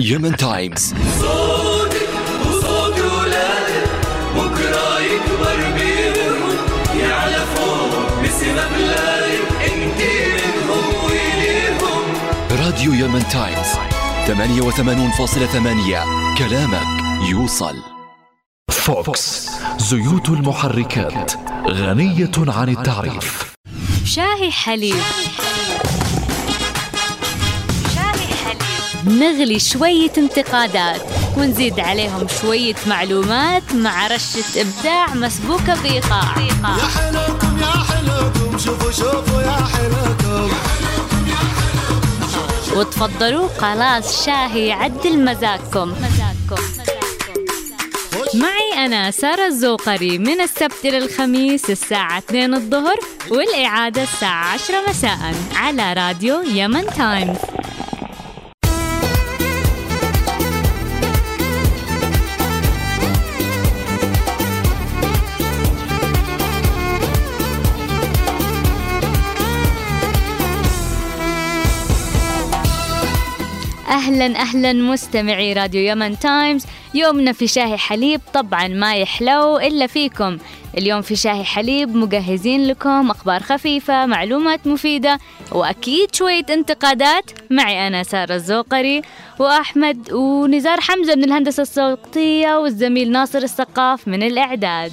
يمن تايمز صوتك وصوت ولادك بكرة يكبر بيهم يعلى فوق باسم بلادك انت منهم وليهم راديو يمن تايمز 88.8 كلامك يوصل. فوكس. زيوت المحركات. غنية عن التعريف. شاهي حليب. نغلي شوية انتقادات ونزيد عليهم شوية معلومات مع رشة إبداع مسبوكة بإيقاع يا حلوكم يا حلوكم شوفوا شوفوا يا حلوكم وتفضلوا خلاص شاهي يعدل مزاجكم. مزاجكم معي أنا سارة الزوقري من السبت إلى الخميس الساعة 2 الظهر والإعادة الساعة 10 مساء على راديو يمن تايمز. أهلا أهلا مستمعي راديو يمن تايمز. يومنا في شاهي حليب طبعا ما يحلو إلا فيكم. اليوم في شاهي حليب مجهزين لكم أخبار خفيفة معلومات مفيدة وأكيد شوية انتقادات. معي أنا سارة الزوقري وأحمد ونزار حمزة من الهندسة الصوتية والزميل ناصر السقاف من الإعداد.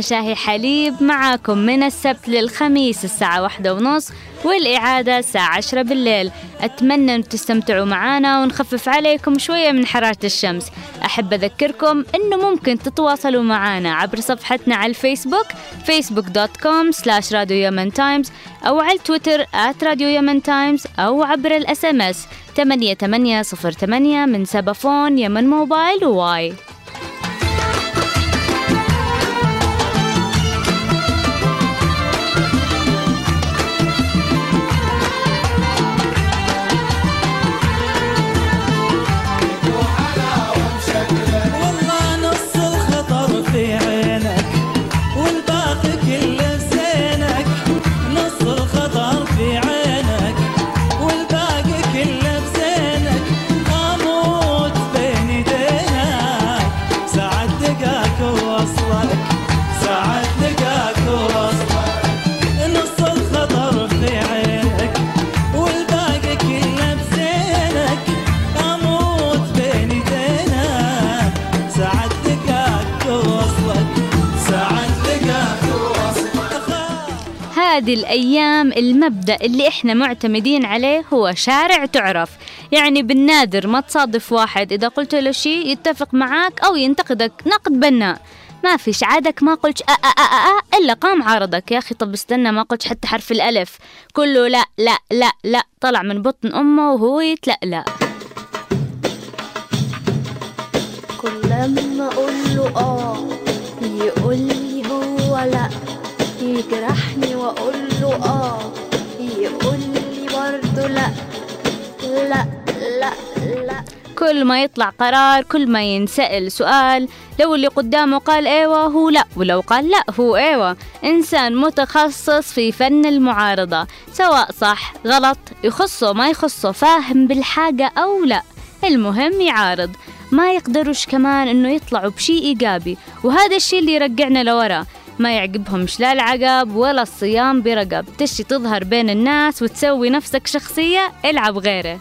شاهي حليب معاكم من السبت للخميس الساعة واحدة ونص والإعادة الساعة عشرة بالليل. أتمنى أن تستمتعوا معنا ونخفف عليكم شوية من حرارة الشمس. أحب أذكركم أنه ممكن تتواصلوا معنا عبر صفحتنا على الفيسبوك facebook.com slash راديو يمن تايمز أو على تويتر at راديو يمن تايمز أو عبر ال SMS 8808 من سبافون يمن موبايل وواي هذه الأيام المبدأ اللي إحنا معتمدين عليه هو شارع تعرف. يعني بالنادر ما تصادف واحد. إذا قلت له شيء يتفق معاك أو ينتقدك نقد بناء. ما فيش عادك ما قلت أ أ أ أ إلا قام عارضك يا أخي طب استنى ما قلت حتى حرف الألف. كله لا لا لا لا. طلع من بطن أمه وهو يتلألأ كل لما أقول له آه يقول لي هو لا. يجرحني وأقول له آه. يقول لي برضه لأ لأ لأ لأ. كل ما يطلع قرار كل ما ينسأل سؤال. لو اللي قدامه قال إيوه هو لأ ولو قال لأ هو إيوه. إنسان متخصص في فن المعارضة سواء صح غلط يخصه ما يخصه فاهم بالحاجة أو لأ. المهم يعارض. ما يقدروش كمان إنه يطلعوا بشيء إيجابي وهذا الشيء اللي يرجعنا لورا. ما يعجبهمش لا العقب ولا الصيام برقب. تشي تظهر بين الناس وتسوي نفسك شخصية العب غيره.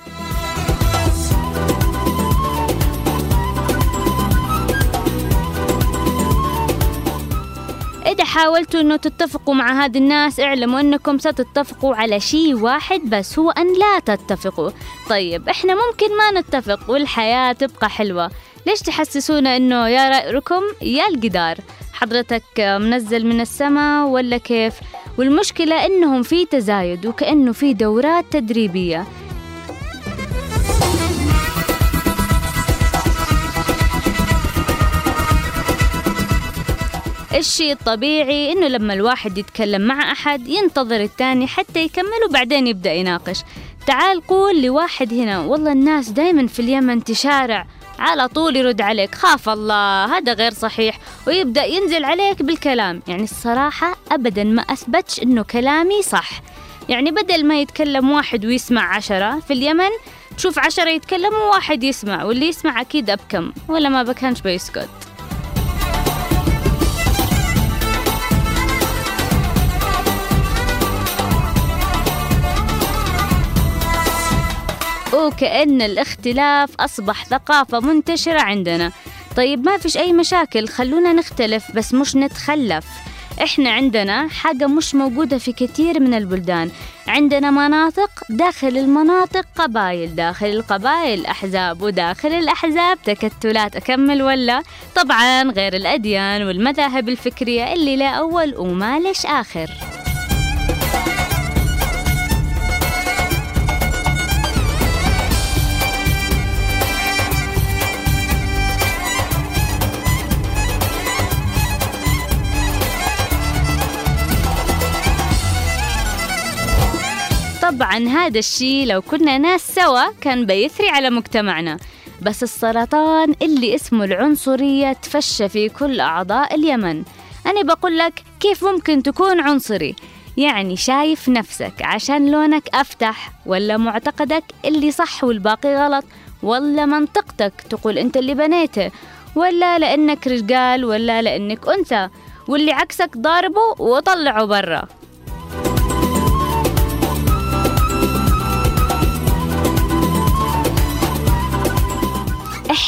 إذا حاولتوا إنه تتفقوا مع هذه الناس اعلموا إنكم ستتفقوا على شيء واحد بس هو أن لا تتفقوا. طيب إحنا ممكن ما نتفق والحياة تبقى حلوة. ليش تحسسونا إنه يا رأيكم يا الجدار؟ حضرتك منزل من السماء ولا كيف؟ والمشكلة إنهم في تزايد وكأنه في دورات تدريبية. الشيء الطبيعي إنه لما الواحد يتكلم مع أحد ينتظر التاني حتى يكمل وبعدين يبدأ يناقش. تعال قول لواحد هنا والله الناس دايما في اليمن تشارع. على طول يرد عليك. خاف الله هذا غير صحيح. ويبدأ ينزل عليك بالكلام. يعني الصراحة أبدا ما أثبتش إنه كلامي صح. يعني بدل ما يتكلم واحد ويسمع عشرة في اليمن تشوف عشرة يتكلموا وواحد يسمع واللي يسمع أكيد أبكم ولا ما بكانش بيسكت. وكأن الاختلاف أصبح ثقافة منتشرة عندنا. طيب ما فيش أي مشاكل خلونا نختلف بس مش نتخلف. إحنا عندنا حاجة مش موجودة في كثير من البلدان. عندنا مناطق داخل المناطق قبائل داخل القبائل أحزاب وداخل الأحزاب. تكتلات أكمل ولا؟ طبعا غير الأديان والمذاهب الفكرية اللي لا أول وما ليش آخر. طبعا هذا الشيء لو كنا ناس سوا كان بيثري على مجتمعنا. بس السرطان اللي اسمه العنصرية تفشى في كل أعضاء اليمن. أنا بقول لك كيف ممكن تكون عنصري؟ يعني شايف نفسك عشان لونك أفتح ولا معتقدك اللي صح والباقي غلط؟ ولا منطقتك تقول أنت اللي بنيته؟ ولا لأنك رجال ولا لأنك أنثى؟ واللي عكسك ضاربه وطلعه برا.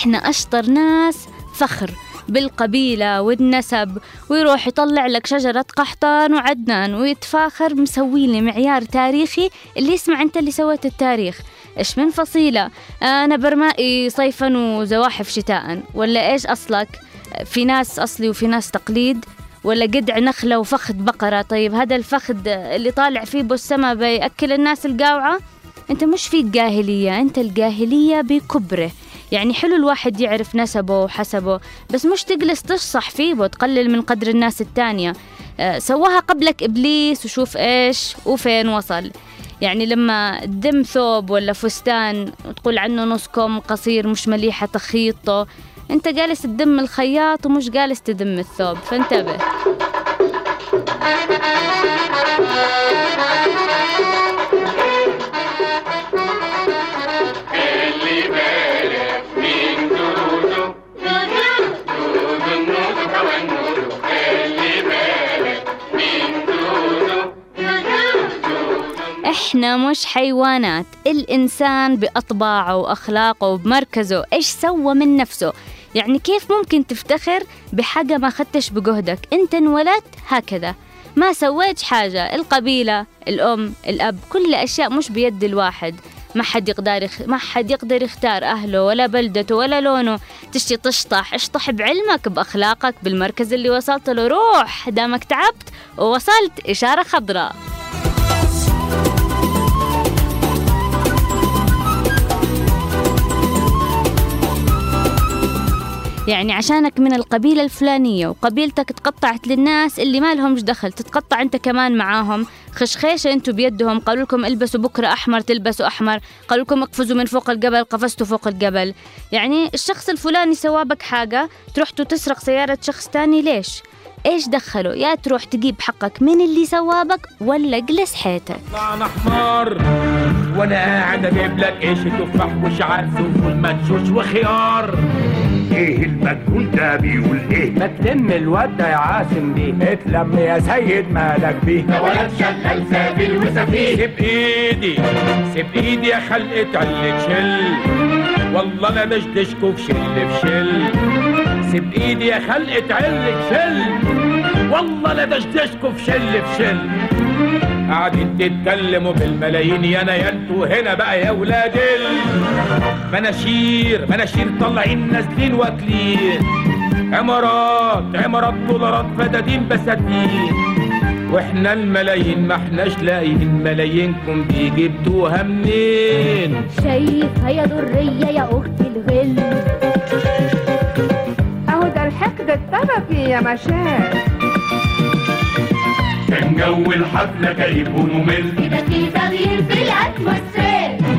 إحنا أشطر ناس فخر بالقبيلة والنسب ويروح يطلع لك شجرة قحطان وعدنان ويتفاخر مسوي لي معيار تاريخي اللي يسمع أنت اللي سويت التاريخ. إيش من فصيلة؟ أنا برمائي صيفا وزواحف شتاء ولا إيش أصلك؟ في ناس أصلي وفي ناس تقليد. ولا قدع نخلة وفخذ بقرة. طيب هذا الفخذ اللي طالع فيه بو السما بيأكل الناس القاوعة؟ أنت مش فيك جاهلية أنت الجاهلية بكبره. يعني حلو الواحد يعرف نسبه وحسبه بس مش تجلس تشصح فيه وتقلل من قدر الناس التانية. آه، سواها قبلك إبليس وشوف إيش وفين وصل. يعني لما تدم ثوب ولا فستان وتقول عنه نص كم قصير مش مليحة تخيطه أنت جالس تدم الخياط ومش جالس تدم الثوب فانتبه. إحنا مش حيوانات. الإنسان بأطباعه وأخلاقه وبمركزه إيش سوى من نفسه. يعني كيف ممكن تفتخر بحاجة ما خدتش بجهدك؟ إنت انولدت هكذا. ما سويتش حاجة. القبيلة الأم الأب كل أشياء مش بيد الواحد. ما حد يقدر يخ... ما حد يقدر يختار أهله ولا بلدته ولا لونه. تشتي تشطح. اشطح بعلمك بأخلاقك بالمركز اللي وصلت له. روح دامك تعبت ووصلت إشارة خضراء. يعني عشانك من القبيلة الفلانية وقبيلتك تقطعت للناس اللي ما لهمش دخل تتقطع أنت كمان معاهم. خشخيشة أنتوا بيدهم قالوا لكم البسوا بكرة أحمر تلبسوا أحمر. قالوا لكم اقفزوا من فوق الجبل قفزتوا فوق الجبل. يعني الشخص الفلاني سوابك حاجة تروح تسرق سيارة شخص تاني ليش؟ إيش دخله؟ يا تروح تجيب حقك من اللي سوابك ولا اجلس حيتك طعن حمار وأنا قاعد أجيب لك إيش تفاح وشعرس وفول مدشوش وخيار. إيه المجنون ده بيقول إيه؟ ما تلم الواد ده يا عاصم بيه. اتلم يا سيد مالك بيه. ده ولد شغال سافل وسفيه. سيب إيدي سيب إيدي يا خلقة علة شل والله أنا دشدشكوا في شل في شل سيب إيدي يا خلقة علة شل والله لا دشدشكوا في شل في شل قاعدين تتكلموا بالملايين يا أنا يا أنتوا هنا بقى يا ولاد المناشير مناشير طالعين نازلين واكلين. عمارات عمارات دولارات فدادين بساتين. وإحنا الملايين ما احناش لاقيين ملايينكم دي جبتوها منين؟ شايفها يا درية يا أخت الغل. أهو ده الحقد الطرفي يا مشاعر كان جو الحفلة كئيب وممل كده في تغيير في الأتموسفير.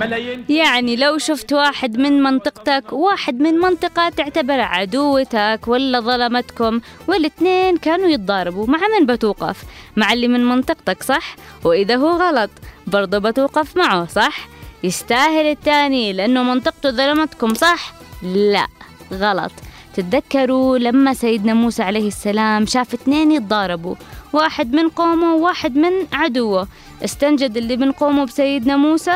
ملايين. يعني لو شفت واحد من منطقتك وواحد من منطقة تعتبر عدوتك ولا ظلمتكم والاثنين كانوا يتضاربوا مع من بتوقف. مع اللي من منطقتك صح؟ وإذا هو غلط برضه بتوقف معه صح؟ يستاهل التاني لأنه منطقته ظلمتكم صح؟ لا غلط. تتذكروا لما سيدنا موسى عليه السلام شاف اثنين يتضاربوا واحد من قومه وواحد من عدوه. استنجد اللي من قومه بسيدنا موسى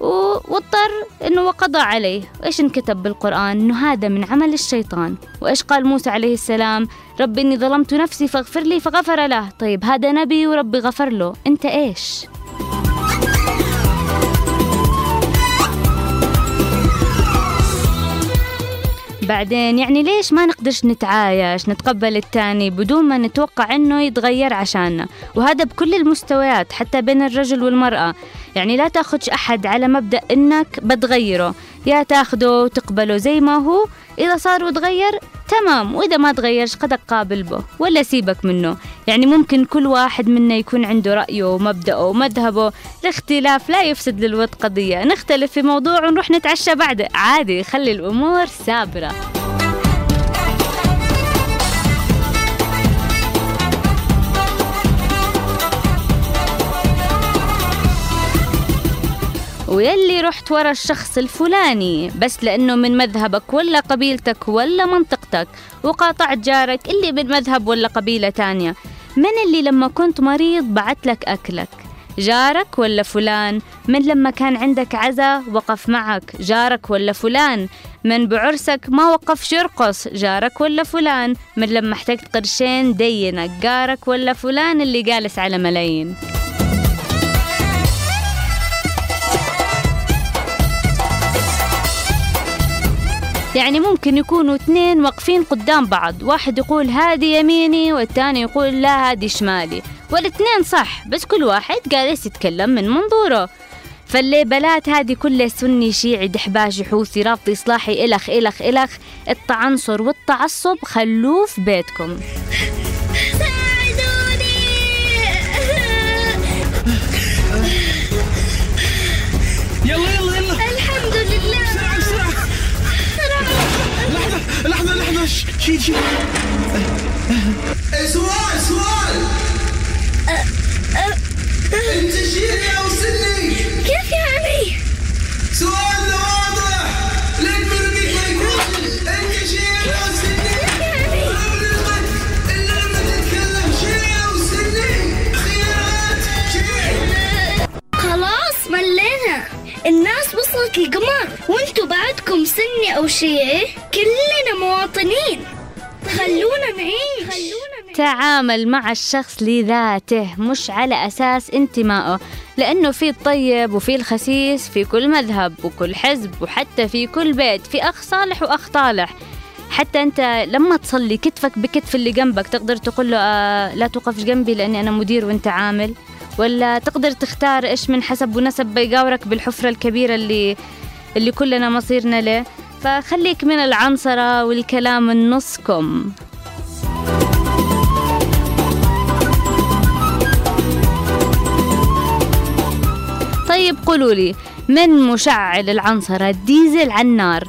واضطر إنه وقضى عليه. وايش انكتب بالقرآن؟ إنه هذا من عمل الشيطان. وإيش قال موسى عليه السلام؟ رب إني ظلمت نفسي فاغفر لي فغفر له. طيب هذا نبي وربي غفر له. أنت إيش؟ بعدين يعني ليش ما نقدرش نتعايش نتقبل التاني بدون ما نتوقع إنه يتغير عشاننا؟ وهذا بكل المستويات حتى بين الرجل والمرأة. يعني لا تاخدش أحد على مبدأ إنك بتغيره. يا تاخده وتقبله زي ما هو. إذا صار وتغير تمام. وإذا ما تغيرش قد قابل به ولا سيبك منه. يعني ممكن كل واحد منا يكون عنده رأيه ومبدأه ومذهبه. الاختلاف لا يفسد للود قضية. نختلف في موضوع ونروح نتعشى بعده عادي خلي الأمور سابرة. ويلي رحت ورا الشخص الفلاني بس لأنه من مذهبك ولا قبيلتك ولا منطقتك وقاطعت جارك اللي من مذهب ولا قبيلة تانية. من اللي لما كنت مريض بعت لك أكلك؟ جارك ولا فلان؟ من لما كان عندك عزا وقف معك؟ جارك ولا فلان؟ من بعرسك ما وقفش يرقص جارك ولا فلان؟ من لما احتجت قرشين دينك؟ جارك ولا فلان اللي جالس على ملايين؟ يعني ممكن يكونوا اثنين واقفين قدام بعض. واحد يقول هذه يميني والتاني يقول لا هذه شمالي. والاثنين صح بس كل واحد جالس يتكلم من منظوره. فالليبلات هذه كلها سني شيعي دحباجي حوثي رافضي إصلاحي إلخ إلخ إلخ. التعنصر والتعصب خلوه في بيتكم. لحظة تعامل مع الشخص لذاته مش على أساس انتمائه. لأنه في الطيب وفي الخسيس في كل مذهب وكل حزب وحتى في كل بيت في أخ صالح وأخ طالح. حتى أنت لما تصلي كتفك بكتف اللي جنبك تقدر تقول له آه لا توقفش جنبي لأني أنا مدير وأنت عامل؟ ولا تقدر تختار إيش من حسب ونسب بيجاورك بالحفرة الكبيرة اللي اللي كلنا مصيرنا له؟ فخليك من العنصرة والكلام النصكم. طيب قولوا لي من مشعل العنصرة الديزل على النار؟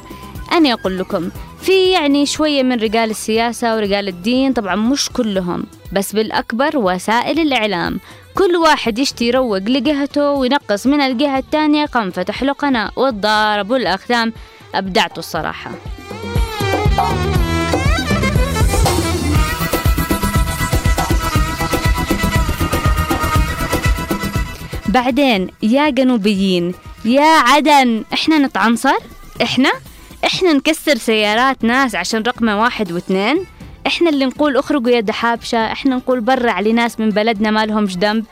أنا أقول لكم في يعني شوية من رجال السياسة ورجال الدين طبعا مش كلهم بس بالأكبر وسائل الإعلام. كل واحد يشتي يروق لجهته وينقص من الجهة التانية قام فتح له قناة والضارب والأختام أبدعته الصراحة. بعدين يا جنوبيين يا عدن إحنا نتعنصر؟ إحنا؟ إحنا نكسر سيارات ناس عشان رقمه واحد واثنين؟ إحنا اللي نقول اخرجوا يا دحابشة إحنا نقول برع لناس من بلدنا ما لهمش ذنب.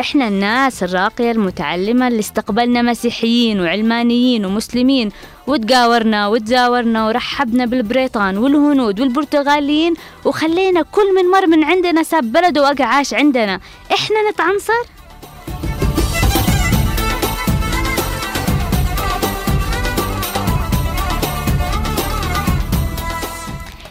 إحنا الناس الراقية المتعلمة اللي استقبلنا مسيحيين وعلمانيين ومسلمين وتقاورنا وتزاورنا ورحبنا بالبريطان والهنود والبرتغاليين وخلينا كل من مر من عندنا ساب بلده وقع عاش عندنا. إحنا نتعنصر؟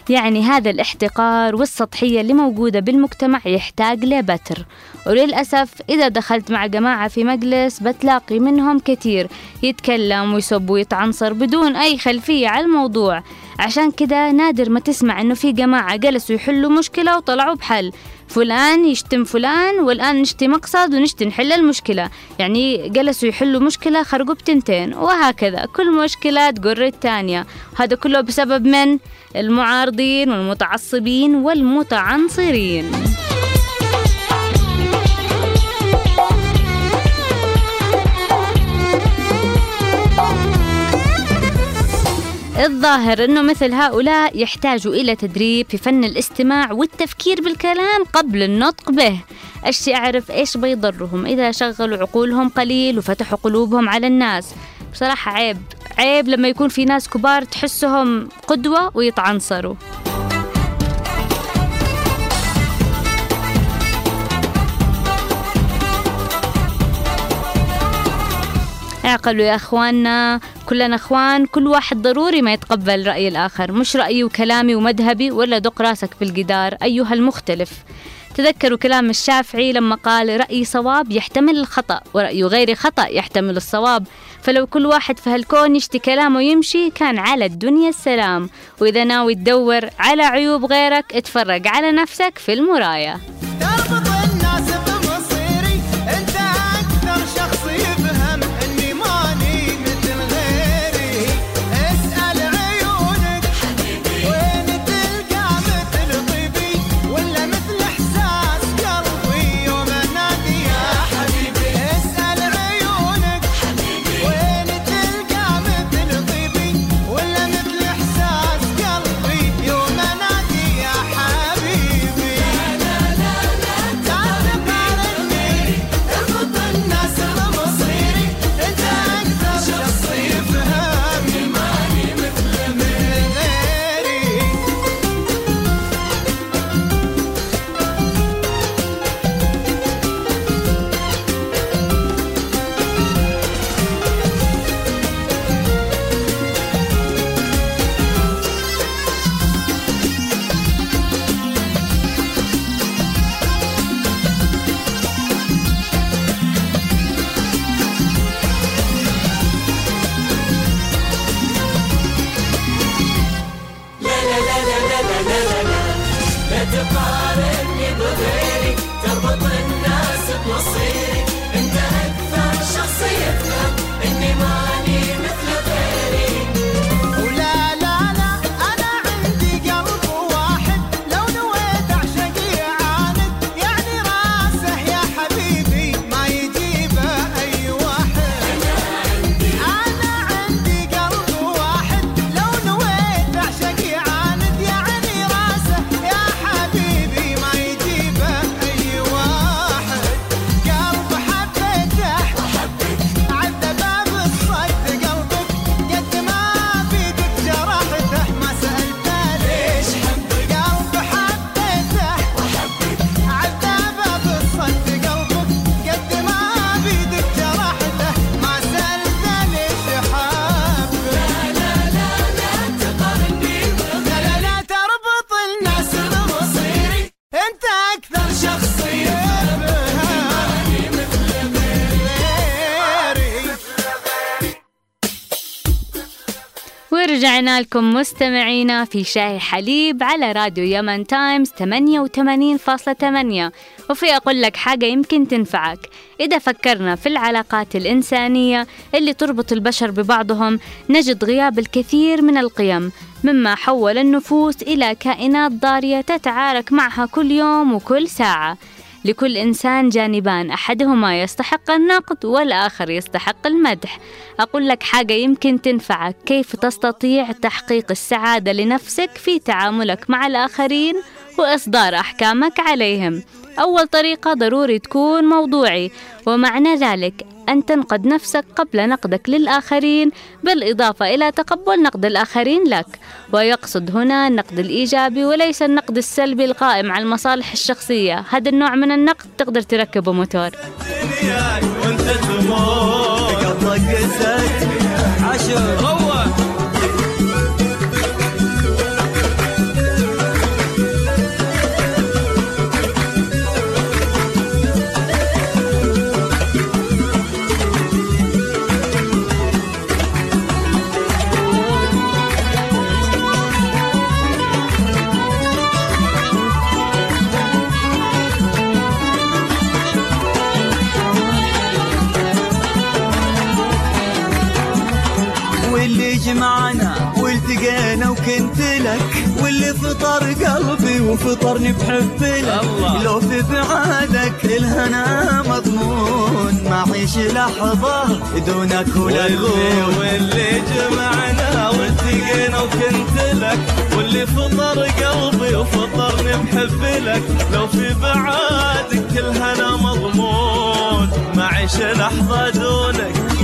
يعني هذا الاحتقار والسطحية اللي موجودة بالمجتمع يحتاج لبتر وللأسف إذا دخلت مع جماعة في مجلس بتلاقي منهم كثير يتكلم ويسب ويتعنصر بدون أي خلفية على الموضوع. عشان كده نادر ما تسمع إنه في جماعة جلسوا يحلوا مشكلة وطلعوا بحل. فلان يشتم فلان والآن نشتي مقصد ونشتي نحل المشكلة. يعني جلسوا يحلوا مشكلة خرجوا بتنتين وهكذا. كل مشكلة تقر التانية. وهذا كله بسبب من؟ المعارضين والمتعصبين والمتعنصرين. الظاهر أنه مثل هؤلاء يحتاجوا إلى تدريب في فن الاستماع والتفكير بالكلام قبل النطق به. أشي أعرف إيش بيضرهم؟ إذا شغلوا عقولهم قليل وفتحوا قلوبهم على الناس. بصراحة عيب عيب لما يكون في ناس كبار تحسهم قدوة ويتعنصروا. اعقلوا يا أخواننا. كلنا أخوان كل واحد ضروري ما يتقبل رأي الآخر. مش رأيي وكلامي ومذهبي ولا دق راسك بالجدار أيها المختلف. تذكروا كلام الشافعي لما قال رأيي صواب يحتمل الخطأ ورأي غيري خطأ يحتمل الصواب. فلو كل واحد في هالكون يشتي كلامه يمشي كان على الدنيا السلام. وإذا ناوي تدور على عيوب غيرك اتفرج على نفسك في المراية ورجعنا لكم مستمعينا في شاي حليب على راديو يمن تايمز 88.8 وفي أقول لك حاجة يمكن تنفعك. إذا فكرنا في العلاقات الإنسانية اللي تربط البشر ببعضهم نجد غياب الكثير من القيم مما حول النفوس إلى كائنات ضارية تتعارك معها كل يوم وكل ساعة. لكل إنسان جانبان أحدهما يستحق النقد والآخر يستحق المدح. أقول لك حاجة يمكن تنفعك. كيف تستطيع تحقيق السعادة لنفسك في تعاملك مع الآخرين وإصدار أحكامك عليهم؟ أول طريقة ضروري تكون موضوعي ومعنى ذلك أن تنقد نفسك قبل نقدك للآخرين بالإضافة إلى تقبل نقد الآخرين لك. ويقصد هنا النقد الإيجابي وليس النقد السلبي القائم على المصالح الشخصية. هذا النوع من النقد تقدر تركبه موتور. وكنت لك واللي فطر قلبي وفطرني بحب لك. لو في بعادك الهنا مضمون ما عيش لحظة دونك ولا واللي جمعنا والتقينا وكنت لك. واللي فطر قلبي وفطرني بحب لك. لو في بعادك الهنا مضمون ما عيش لحظة دونك.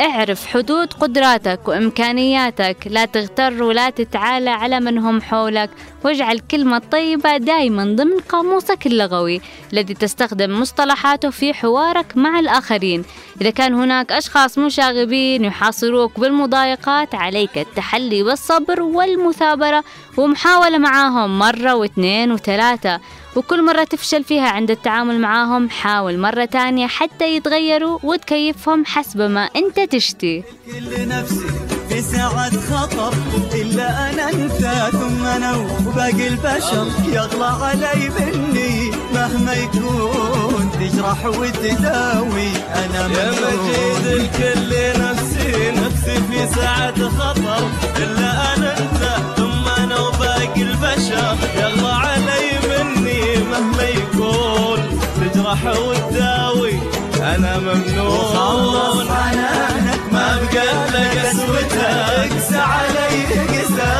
اعرف حدود قدراتك وإمكانياتك. لا تغتر ولا تتعالى على من هم حولك. واجعل كلمة طيبة دائما ضمن قاموسك اللغوي الذي تستخدم مصطلحاته في حوارك مع الآخرين. إذا كان هناك أشخاص مشاغبين يحاصروك بالمضايقات عليك التحلي بالصبر والمثابرة ومحاولة معاهم مرة واثنين وثلاثة وكل مرة تفشل فيها عند التعامل معاهم حاول مرة تانية حتى يتغيروا وتكيفهم حسب ما أنت تشتي. كل نفسي في ساعة خطر إلا أنا أنت ثم أنا وباقي البشر. يغلى علي مني مهما يكون تجرح وتداوي أنا يا مجيد الكل نفسي نفسي في ساعة خطر إلا أنا أنا البشر يغلى علي مني مهما يكون. تجرح وتداوي أنا ممنون. خلص حنانك ما بقى لك قسوتك. علي قسى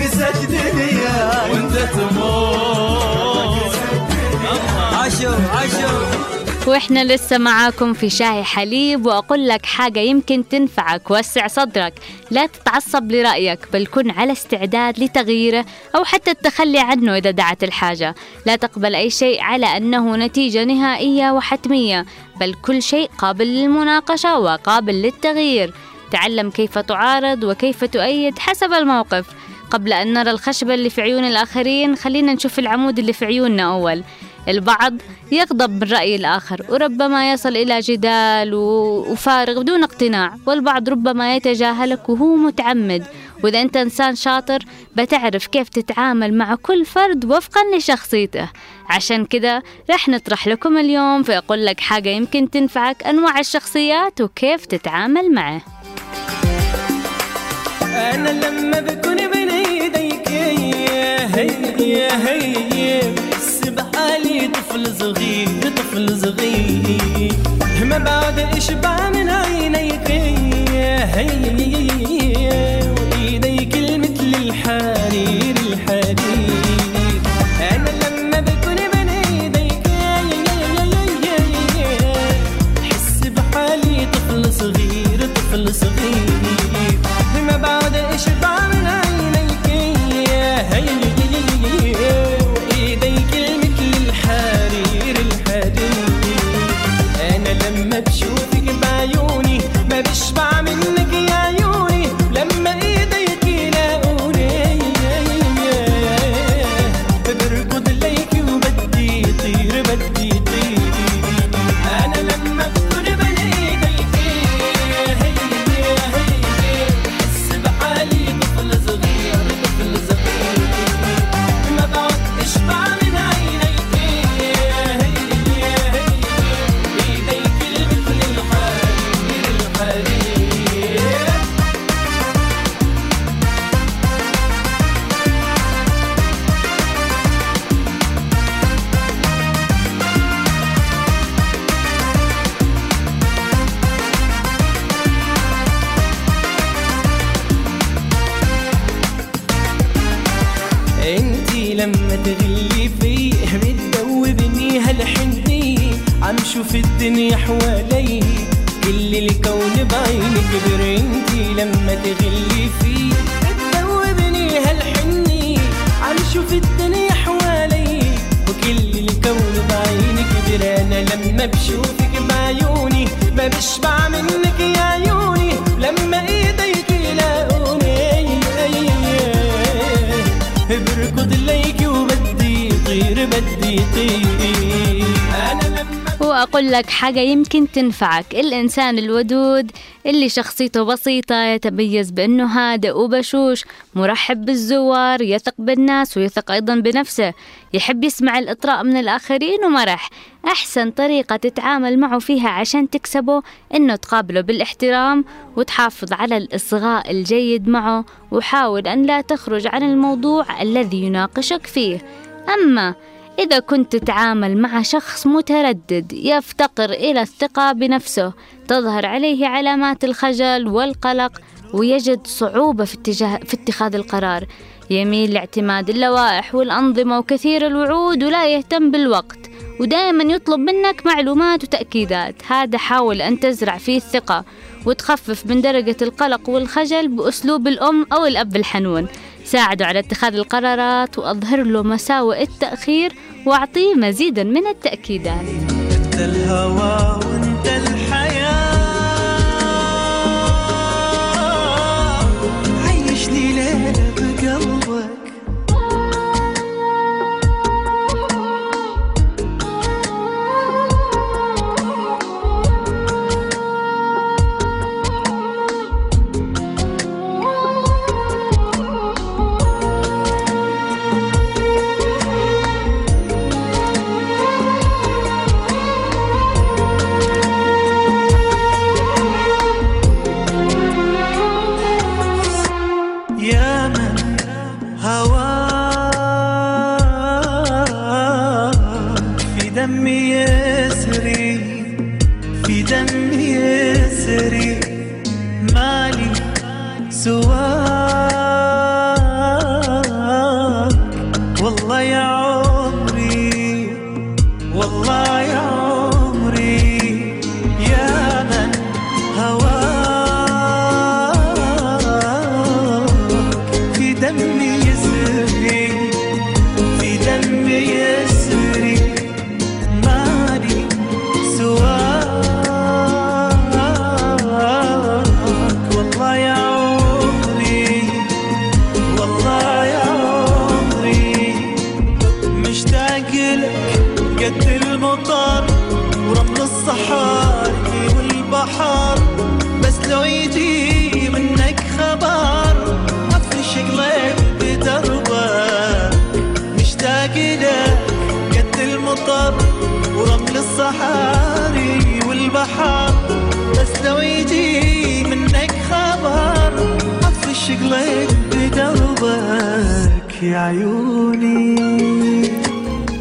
قسى وإحنا لسه معاكم في شاهي حليب وأقول لك حاجة يمكن تنفعك. وسع صدرك. لا تتعصب لرأيك بل كن على استعداد لتغييره أو حتى التخلي عنه إذا دعت الحاجة. لا تقبل أي شيء على أنه نتيجة نهائية وحتمية بل كل شيء قابل للمناقشة وقابل للتغيير. تعلم كيف تعارض وكيف تؤيد حسب الموقف. قبل أن نرى الخشبة اللي في عيون الآخرين خلينا نشوف العمود اللي في عيوننا أول. البعض يغضب من رأي الآخر وربما يصل إلى جدال وفارغ بدون اقتناع والبعض ربما يتجاهلك وهو متعمد. وإذا أنت إنسان شاطر بتعرف كيف تتعامل مع كل فرد وفقا لشخصيته. عشان كده رح نطرح لكم اليوم فأقول لك حاجة يمكن تنفعك أنواع الشخصيات وكيف تتعامل معه. أنا لما بكون بين ايديك يا هي يا هي. بحالي طفل صغير طفل صغير. ما بعد اشبع من عينيك. هي وإيديك مثل الحرير. وأقول لك حاجة يمكن تنفعك. الإنسان الودود اللي شخصيته بسيطة يتميز بأنه هادئ وبشوش مرحب بالزوار يثق بالناس ويثق أيضا بنفسه. يحب يسمع الإطراء من الآخرين ومرح أحسن طريقة تتعامل معه فيها عشان تكسبه إنه تقابله بالاحترام وتحافظ على الإصغاء الجيد معه وحاول أن لا تخرج عن الموضوع الذي يناقشك فيه. أما إذا كنت تتعامل مع شخص متردد يفتقر إلى الثقة بنفسه تظهر عليه علامات الخجل والقلق ويجد صعوبة في, اتجاه في اتخاذ القرار. يميل لاعتماد اللوائح والأنظمة وكثير الوعود ولا يهتم بالوقت ودائما يطلب منك معلومات وتأكيدات. هذا حاول أن تزرع فيه الثقة وتخفف من درجة القلق والخجل بأسلوب الأم أو الأب الحنون. ساعده على اتخاذ القرارات وأظهر له مساوئ التأخير وأعطيه مزيدا من التأكيدات. ورمل الصحاري والبحر. بس لو يجي منك خبر افرش قلب بدربك مشتاق لك قد المطر ورمل الصحاري والبحر. بس لو يجي منك خبر افرش قلب بدربك يا عيوني.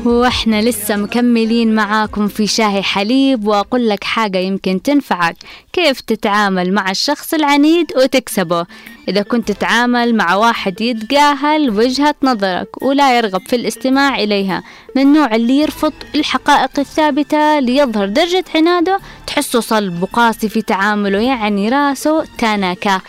وإحنا لسه مكملين معاكم في شاهي حليب وأقول لك حاجة يمكن تنفعك. كيف تتعامل مع الشخص العنيد وتكسبه؟ إذا كنت تتعامل مع واحد يتجاهل وجهة نظرك ولا يرغب في الاستماع إليها من النوع اللي يرفض الحقائق الثابتة ليظهر درجة عناده تحسه صلب وقاسي في تعامله يعني راسه تانكا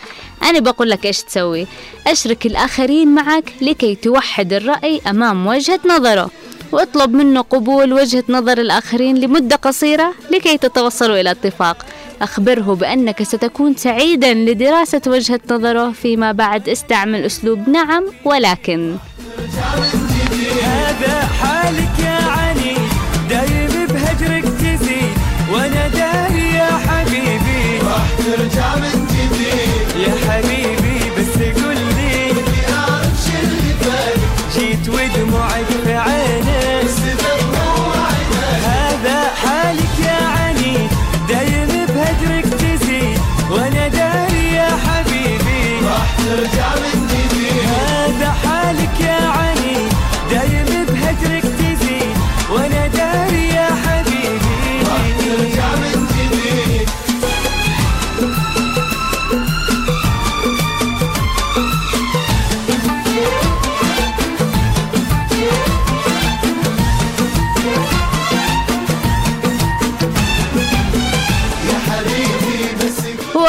أنا بقول لك إيش تسوي؟ أشرك الآخرين معك لكي توحد الرأي أمام وجهة نظره. واطلب منه قبول وجهة نظر الآخرين لمدة قصيرة لكي تتوصلوا إلى اتفاق. أخبره بأنك ستكون سعيدا لدراسة وجهة نظره فيما بعد. استعمل أسلوب نعم ولكن. هذا حالك يا علي. دايم بهجرك تزيد. وأنا داري يا حبيبي. راح ترجع من راح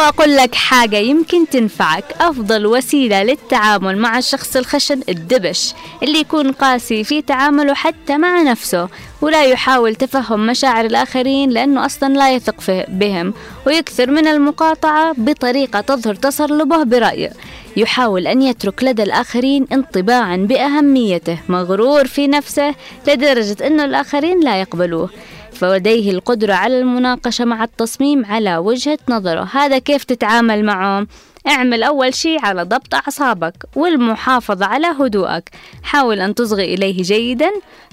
وأقول لك حاجة يمكن تنفعك. أفضل وسيلة للتعامل مع الشخص الخشن الدبش اللي يكون قاسي في تعامله حتى مع نفسه ولا يحاول تفهم مشاعر الآخرين لأنه أصلا لا يثق بهم ويكثر من المقاطعة بطريقة تظهر تصلبه برأيه. يحاول أن يترك لدى الآخرين انطباعا بأهميته مغرور في نفسه لدرجة أن الآخرين لا يقبلوه. فلديه القدرة على المناقشة مع التصميم على وجهة نظره. هذا كيف تتعامل معه؟ اعمل أول شيء على ضبط أعصابك والمحافظة على هدوءك. حاول أن تصغي إليه جيدا.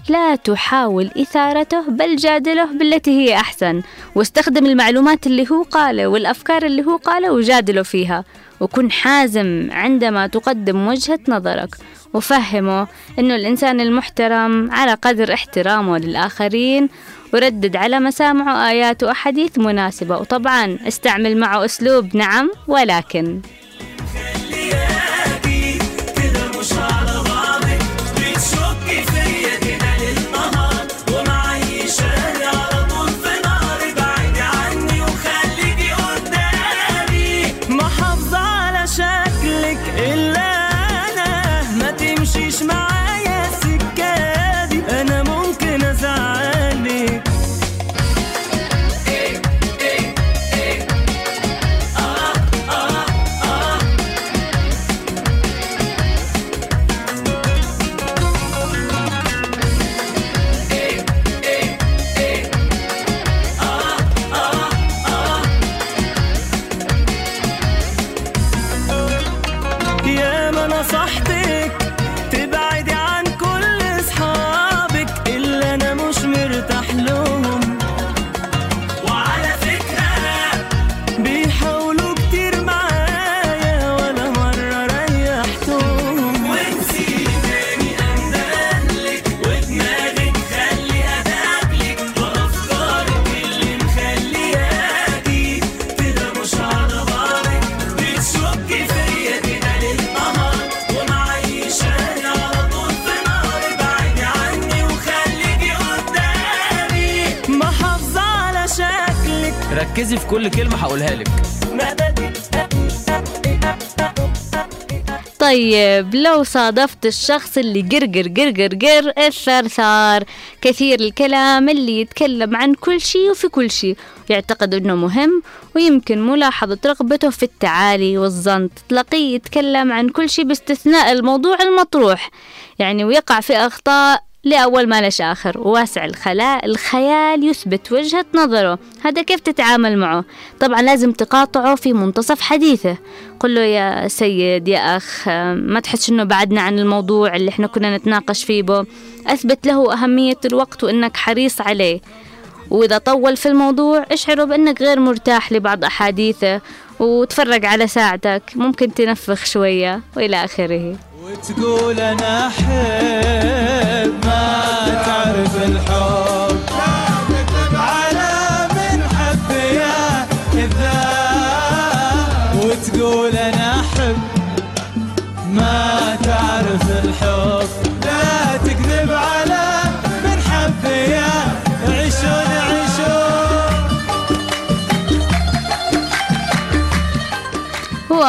لا تحاول إثارته بل جادله بالتي هي أحسن. واستخدم المعلومات اللي هو قاله والأفكار اللي هو قاله وجادله فيها. وكن حازم عندما تقدم وجهة نظرك. وفهمه أنه الإنسان المحترم على قدر احترامه للآخرين وردد على مسامعه آيات وأحاديث مناسبة وطبعا استعمل معه أسلوب نعم ولكن. طيب لو صادفت الشخص اللي قرقر قرقر قر الثرثار كثير الكلام اللي يتكلم عن كل شيء وفي كل شيء يعتقد إنه مهم ويمكن ملاحظة رغبته في التعالي والزنط. تلاقيه يتكلم عن كل شيء باستثناء الموضوع المطروح. يعني ويقع في أخطاء لأول ما لش آخر واسع الخلاء الخيال يثبت وجهة نظره. هذا كيف تتعامل معه؟ طبعا لازم تقاطعه في منتصف حديثه. قل له يا سيد يا أخ ما تحس أنه بعدنا عن الموضوع اللي إحنا كنا نتناقش فيه به أثبت له أهمية الوقت وأنك حريص عليه. وإذا طول في الموضوع اشعره بأنك غير مرتاح لبعض أحاديثه. وتفرج على ساعتك ممكن تنفخ شوية وإلى آخره. تقول أنا أحب ما تعرف الحب.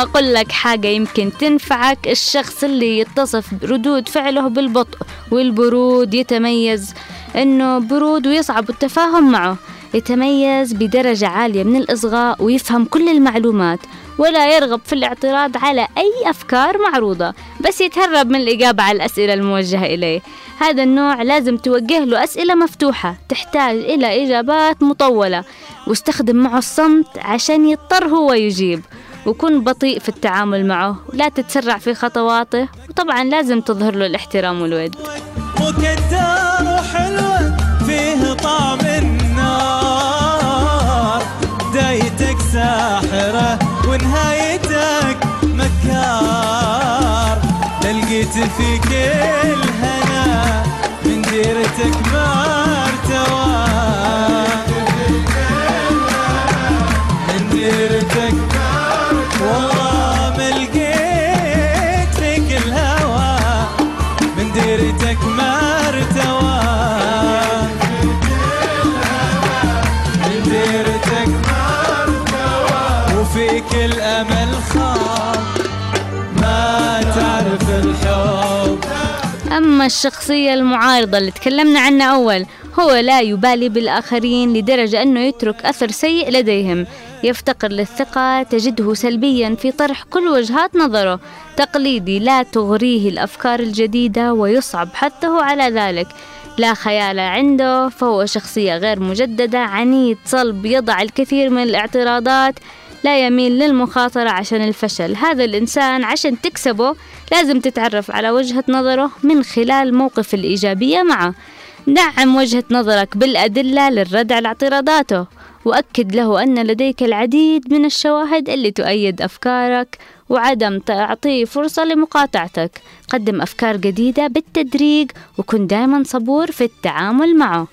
وأقول لك حاجة يمكن تنفعك. الشخص اللي يتصف ردود فعله بالبطء والبرود يتميز أنه برود ويصعب التفاهم معه. يتميز بدرجة عالية من الإصغاء ويفهم كل المعلومات ولا يرغب في الاعتراض على أي أفكار معروضة بس يتهرب من الإجابة على الأسئلة الموجهة إليه. هذا النوع لازم توجه له أسئلة مفتوحة تحتاج إلى إجابات مطولة. واستخدم معه الصمت عشان يضطر هو يجيب. وكن بطيء في التعامل معه ولا تتسرع في خطواته وطبعا لازم تظهر له الاحترام والود. مكدر وحلوة فيه طعم النار. بدايتك ساحرة ونهايتك مكار. لقيت فيك الهنا من ديرتك مرتوى أما الشخصية المعارضة اللي تكلمنا عنها أول. هو لا يبالي بالآخرين لدرجة أنه يترك أثر سيء لديهم. يفتقر للثقة تجده سلبيا في طرح كل وجهات نظره. تقليدي لا تغريه الأفكار الجديدة ويصعب حثه على ذلك. لا خيال عنده فهو شخصية غير مجددة عنيد صلب يضع الكثير من الاعتراضات. لا يميل للمخاطرة عشان الفشل. هذا الإنسان عشان تكسبه لازم تتعرف على وجهة نظره من خلال موقف الإيجابية معه. دعم وجهة نظرك بالأدلة للرد على اعتراضاته وأكد له أن لديك العديد من الشواهد اللي تؤيد أفكارك وعدم تعطيه فرصة لمقاطعتك. قدم أفكار جديدة بالتدريج وكن دائما صبور في التعامل معه.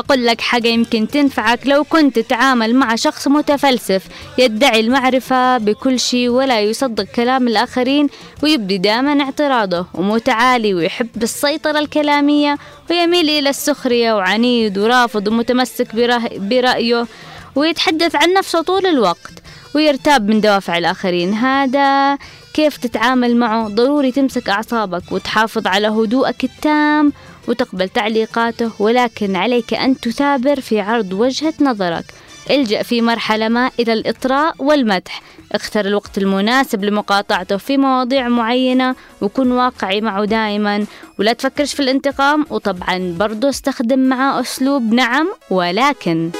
وأقول لك حاجة يمكن تنفعك. لو كنت تتعامل مع شخص متفلسف يدعي المعرفة بكل شيء ولا يصدق كلام الآخرين ويبدي دائما اعتراضه ومتعالي ويحب السيطرة الكلامية ويميل إلى السخرية وعنيد ورافض ومتمسك برأي- برأيه ويتحدث عن نفسه طول الوقت ويرتاب من دوافع الآخرين. هذا كيف تتعامل معه؟ ضروري تمسك أعصابك وتحافظ على هدوءك التام وتقبل تعليقاته ولكن عليك أن تثابر في عرض وجهة نظرك. الجأ في مرحلة ما إلى الإطراء والمدح. اختر الوقت المناسب لمقاطعته في مواضيع معينة وكن واقعي معه دائما. ولا تفكرش في الانتقام وطبعا برضو استخدم معه أسلوب نعم ولكن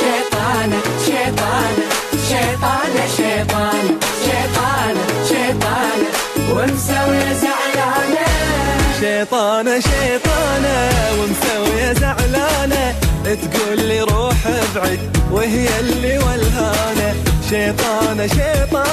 شيطانة شيطانة شيطانة شيطانة. أنا شيطانة ومسوية زعلانة. تقول لي روح ابعد وهي اللي ولهانه شيطانة شيطانة.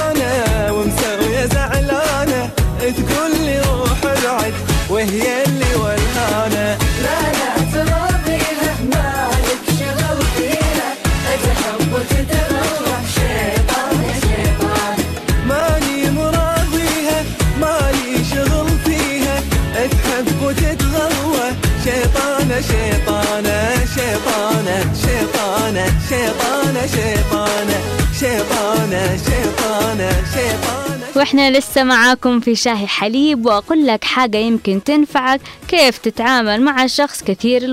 شيطانة شيطانة شيطانة شيطانة شيطانة. وإحنا لسه معاكم في شاهي حليب وأقول لك حاجة يمكن تنفعك كيف تتعامل مع شخص كثير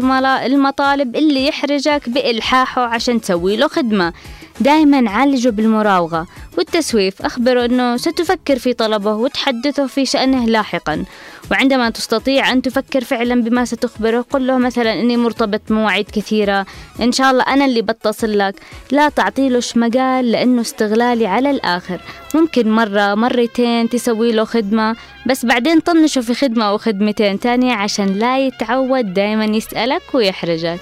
المطالب اللي يحرجك بإلحاحه عشان تسوي له خدمة. دائما عالجه بالمراوغة والتسويف. أخبره أنه ستفكر في طلبه وتحدثه في شأنه لاحقا. وعندما تستطيع أن تفكر فعلا بما ستخبره قل له مثلا أني مرتبط بمواعيد كثيرة. إن شاء الله أنا اللي بتصل لك. لا تعطيلوش مجال لأنه استغلالي على الآخر. ممكن مرة مرتين تسوي له خدمة بس بعدين طنشه في خدمة أو خدمتين تانية عشان لا يتعود دايما يسألك ويحرجك.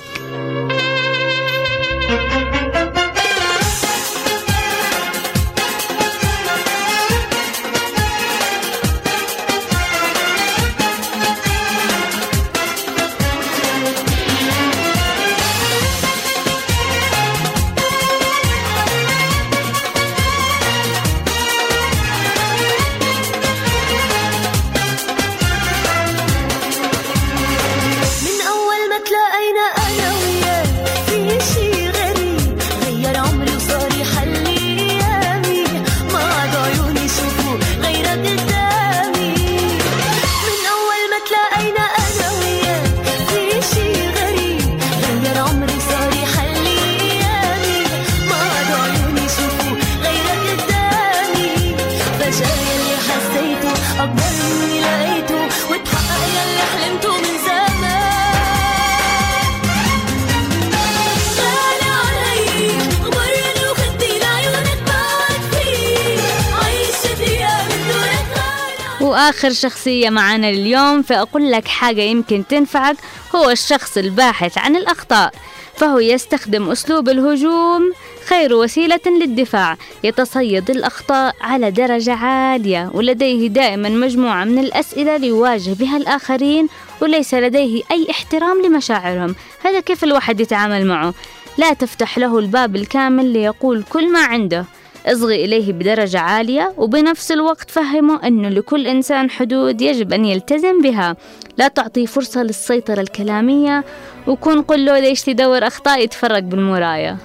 وآخر شخصية معانا اليوم فأقول لك حاجة يمكن تنفعك هو الشخص الباحث عن الأخطاء فهو يستخدم أسلوب الهجوم خير وسيلة للدفاع يتصيد الأخطاء على درجة عالية ولديه دائما مجموعة من الأسئلة ليواجه بها الآخرين وليس لديه أي احترام لمشاعرهم هذا كيف الواحد يتعامل معه؟ لا تفتح له الباب الكامل ليقول كل ما عنده. أصغي إليه بدرجة عالية وبنفس الوقت فهمه أنه لكل إنسان حدود يجب أن يلتزم بها. لا تعطيه فرصة للسيطرة الكلامية وكون قل له ليش تدور أخطاء يتفرج بالمراية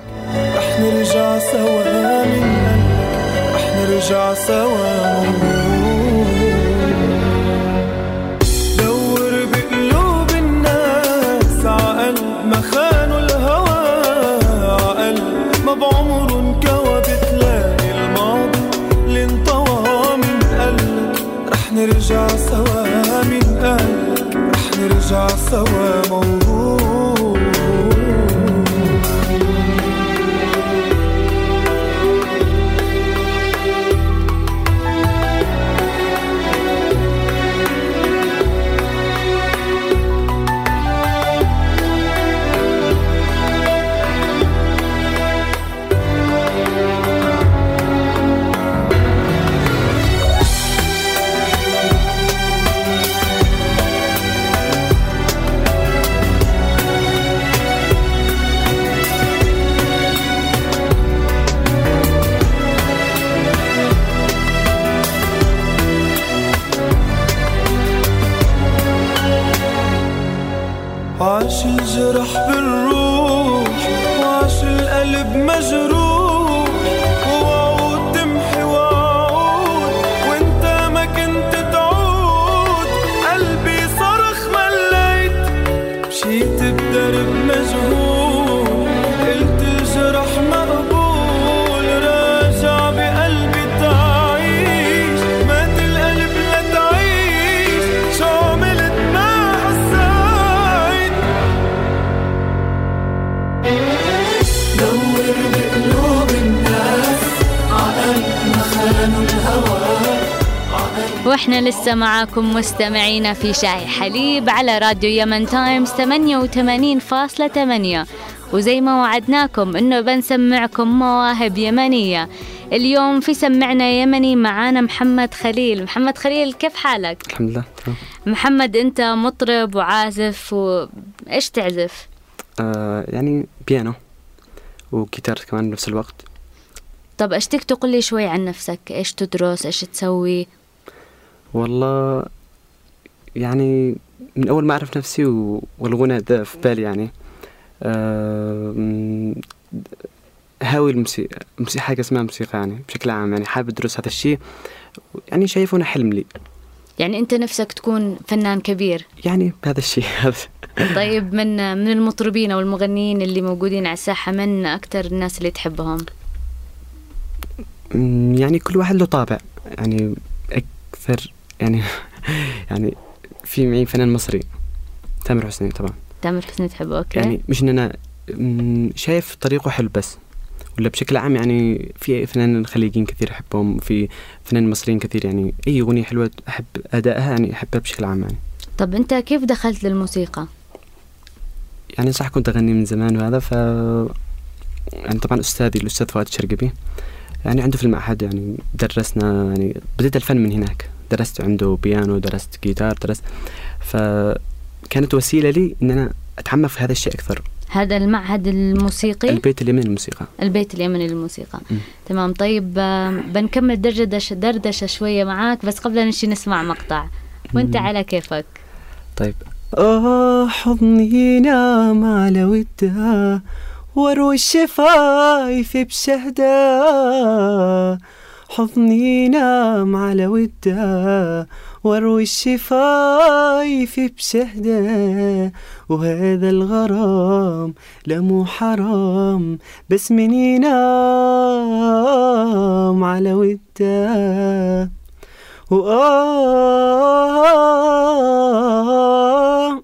رح نرجع سوا رح نرجع سوا. رح نرجع سوا وإحنا لسه معاكم مستمعينا في شاي حليب على راديو يمن تايمز 88.8 وزي ما وعدناكم إنه بنسمعكم مواهب يمنية. اليوم في سمعنا يمني معانا محمد خليل. محمد خليل كيف حالك؟ الحمد لله محمد أنت مطرب وعازف وايش تعزف؟ آه يعني بيانو وجيتار كمان بنفس الوقت. طب اشتك تقول لي شوي عن نفسك؟ إيش تدرس؟ إيش تسوي؟ والله يعني من أول ما أعرف نفسي والغنى ده في بالي يعني هاوي الموسيقى موسيقى حاجة اسمها موسيقى يعني بشكل عام يعني حابب أدرس هذا الشيء يعني شايفه أنا حلم لي. يعني أنت نفسك تكون فنان كبير. يعني بهذا الشيء هذا. طيب من من المطربين أو المغنيين اللي موجودين على الساحة من أكثر الناس اللي تحبهم؟ يعني كل واحد له طابع. يعني أكثر يعني يعني في معي فنان مصري تامر حسني طبعا. تامر حسني تحبه؟ أوكي. يعني مش إن أنا شايف طريقه حلو بس ولا بشكل عام يعني في فنانين خليجيين كثير أحبهم في فنانين مصريين كثير يعني أي أغنية حلوة أحب أدائها يعني أحبها بشكل عام يعني. طب أنت كيف دخلت للموسيقى؟ يعني صح كنت أغني من زمان وهذا ف يعني طبعا أستاذي الأستاذ فؤاد الشرقبي. يعني عنده في المعهد يعني درسنا يعني بديت الفن من هناك. درست عنده بيانو درست جيتار درست. فكانت وسيلة لي إن أنا أتعمق في هذا الشيء أكثر. هذا المعهد الموسيقي؟ البيت اليمني للموسيقى البيت اليمني للموسيقى م. تمام. طيب بنكمل دردشة دردشة شوية معاك بس قبل نمشي نسمع مقطع. وأنت م. على كيفك؟ طيب. آه حضني نام على ودها واروي الشفايف بشهدها حضني نام على ودها واروي الشفايف بشهدها وهذا الغرام لا مو حرام بس من ينام على ودها وآه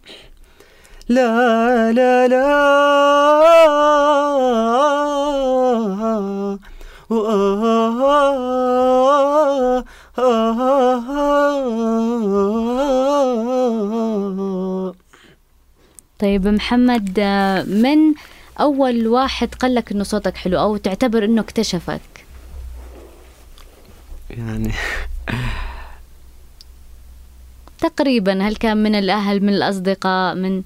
لا لا لا. طيب محمد من أول واحد قال لك إنه صوتك حلو أو تعتبر إنه اكتشفك؟ يعني تقريبا هل كان من الأهل من الأصدقاء من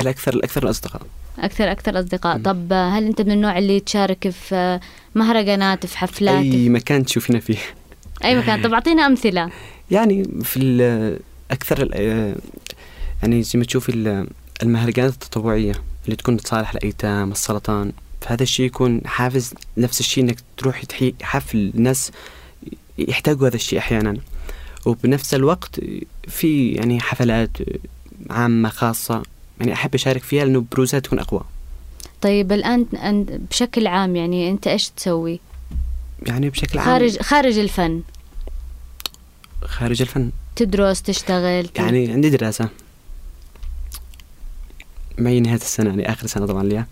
الأكثر الأكثر الأصدقاء. أكثر أكثر أصدقاء؟ طب آه، هل أنت من النوع اللي تشارك في مهرجانات في حفلات؟ أي مكان تشوفينا فيه. أي مكان. طب أعطينا أمثلة. يعني في أكثر يعني زي ما تشوفي المهرجانات التطوعية اللي تكون تصالح الأيتام السرطان. فهذا الشيء يكون حافز نفس الشيء إنك تروح تحي حفل ناس يحتاجوا هذا الشيء أحيانا. وبنفس الوقت في يعني حفلات عامة خاصة يعني أحب أشارك فيها لأنه بروزها تكون أقوى. طيب الآن بشكل عام يعني أنت إيش تسوي؟ يعني بشكل عام خارج خارج الفن. خارج الفن. تدرس تشتغل يعني عندي دراسة. معي نهاية السنة يعني آخر سنة طبعا ليها.